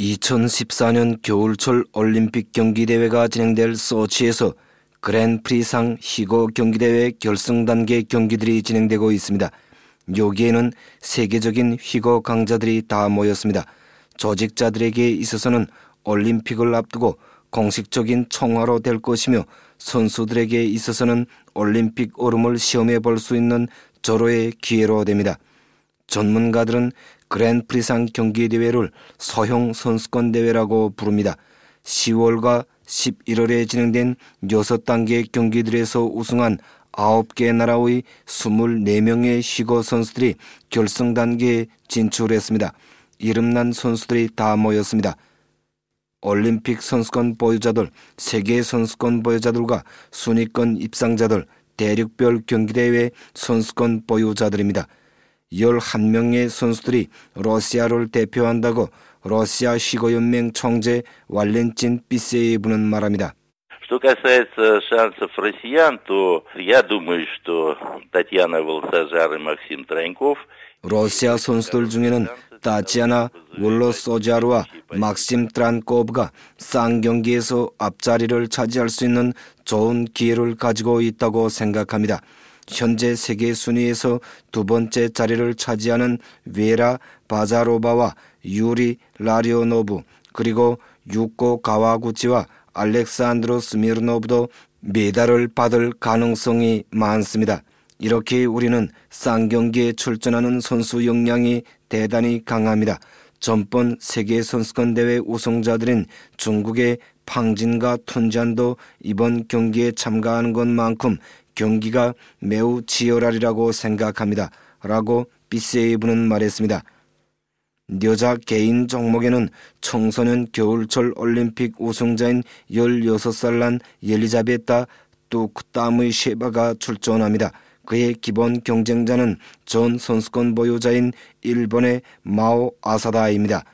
2014년 겨울철 올림픽 경기대회가 진행될 소치에서 그랜프리상 희고 경기대회 결승 단계 경기들이 진행되고 있습니다. 여기에는 세계적인 휘고 강자들이 다 모였습니다. 조직자들에게 있어서는 올림픽을 앞두고 공식적인 총화로 될 것이며 선수들에게 있어서는 올림픽 오름을 시험해 볼 수 있는 절호의 기회로 됩니다. 전문가들은 그랜프리상 경기대회를 소형 선수권 대회라고 부릅니다. 10월과 11월에 진행된 6단계 경기들에서 우승한 9개 나라의 24명의 시고 선수들이 결승 단계에 진출했습니다. 이름난 선수들이 다 모였습니다. 올림픽 선수권 보유자들, 세계 선수권 보유자들과 순위권 입상자들, 대륙별 경기대회 선수권 보유자들입니다. 11명의 선수들이 러시아를 대표한다고 러시아 시고연맹 총재 왈렌친 비세이브는 말합니다. Что касается шансов россиян, то я думаю, что Татьяна Волсажар и Максим Троньков 러시아 선수들 중에는 타치아나 월로소자르와 막심 트란코브가 쌍경기에서 앞자리를 차지할 수 있는 좋은 기회를 가지고 있다고 생각합니다. 현재 세계 순위에서 두 번째 자리를 차지하는 웨라 바자로바와 유리 라리오노브 그리고 유코 가와구치와 알렉산드로 스미르노브도 메달을 받을 가능성이 많습니다. 이렇게 우리는 쌍경기에 출전하는 선수 역량이 대단히 강합니다. 전번 세계 선수권 대회 우승자들인 중국의 팡진과 툰잔도 이번 경기에 참가하는 것만큼 경기가 매우 치열하리라고 생각합니다. 라고 비세이브는 말했습니다. 여자 개인 종목에는 청소년 겨울철 올림픽 우승자인 16살 난 옐리자베타 뚜크땀의 쉐바가 출전합니다. 그의 기본 경쟁자는 전 선수권 보유자인 일본의 마오 아사다입니다.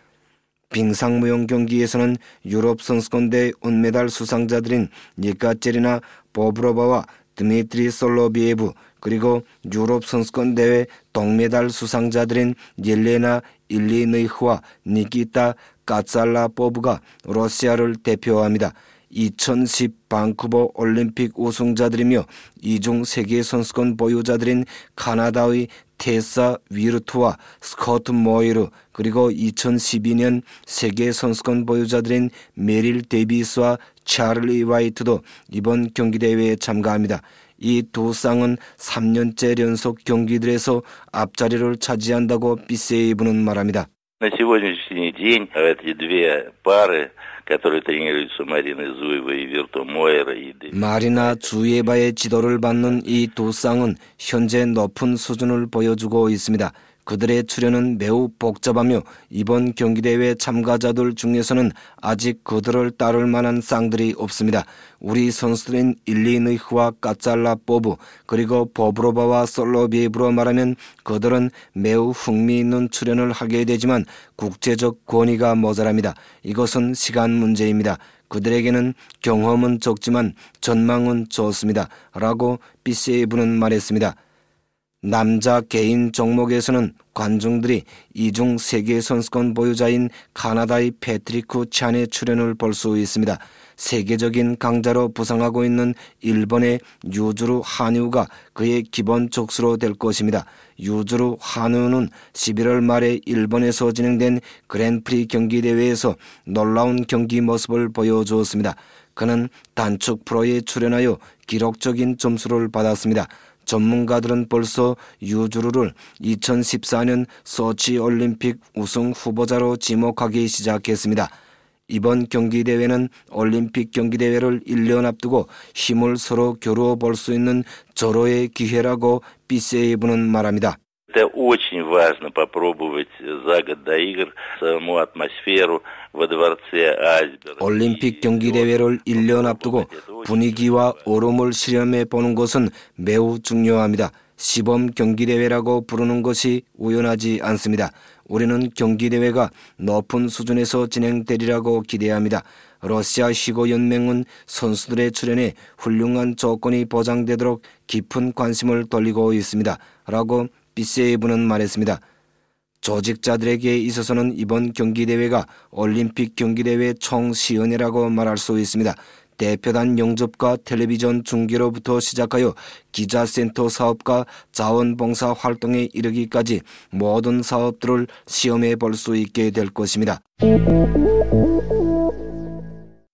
빙상무용 경기에서는 유럽 선수권 대회 은메달 수상자들인 예카체리나 보브로바와 드미트리 솔로비에브 그리고 유럽 선수권 대회 동메달 수상자들인 옐레나 일리느이흐와 니키타 까살라포브가 러시아를 대표합니다. 2010 방쿠버 올림픽 우승자들이며 이중 세계 선수권 보유자들인 카나다의 테사 위르투와 스코트 모이르 그리고 2012년 세계 선수권 보유자들인 메릴 데이비스와 찰리 와이트도 이번 경기대회에 참가합니다. 이 두 쌍은 3년째 연속 경기들에서 앞자리를 차지한다고 비세이브는 말합니다. На сегодняшний день эти две пары которые тренируются Мариной Зуевой и Вирту Мойера. 마리나 주예바의 지도를 받는 이 두 쌍은 현재 높은 수준을 보여주고 있습니다. 그들의 출연은 매우 복잡하며 이번 경기대회 참가자들 중에서는 아직 그들을 따를 만한 쌍들이 없습니다. 우리 선수들인 일리느이흐와 까짤라뽀브 그리고 보브로바와 솔로비에브로 말하면 그들은 매우 흥미있는 출연을 하게 되지만 국제적 권위가 모자랍니다. 이것은 시간 문제입니다. 그들에게는 경험은 적지만 전망은 좋습니다. 라고 비세이브는 말했습니다. 남자 개인 종목에서는 관중들이 이중 세계 선수권 보유자인 카나다의 패트리크 찬의 출연을 볼 수 있습니다. 세계적인 강자로 부상하고 있는 일본의 유주루 한유가 그의 기본 족수로 될 것입니다. 유주루 한유는 11월 말에 일본에서 진행된 그랜프리 경기 대회에서 놀라운 경기 모습을 보여주었습니다. 그는 단축 프로에 출연하여 기록적인 점수를 받았습니다. 전문가들은 벌써 유주루를 2014년 소치 올림픽 우승 후보자로 지목하기 시작했습니다. 이번 경기대회는 올림픽 경기대회를 1년 앞두고 힘을 서로 겨루어 볼 수 있는 절호의 기회라고 비세이브는 말합니다. Это очень важно попробовать за год до игр саму атмосферу во дворце Айсберг. 올림픽 경기 대회를 1년 앞두고 분위기와 얼음을 실험해 보는 것은 매우 중요합니다. 시범 경기 대회라고 부르는 것이 우연하지 않습니다. 우리는 경기 대회가 높은 수준에서 진행되리라고 기대합니다. 러시아 시고 연맹은 선수들의 출연에 훌륭한 조건이 보장되도록 깊은 관심을 돌리고 있습니다. 라고 비세이브는 말했습니다. 조직자들에게 있어서는 이번 경기대회가 올림픽 경기대회 총시연회라고 말할 수 있습니다. 대표단 영접과 텔레비전 중계로부터 시작하여 기자센터 사업과 자원봉사 활동에 이르기까지 모든 사업들을 시험해 볼 수 있게 될 것입니다.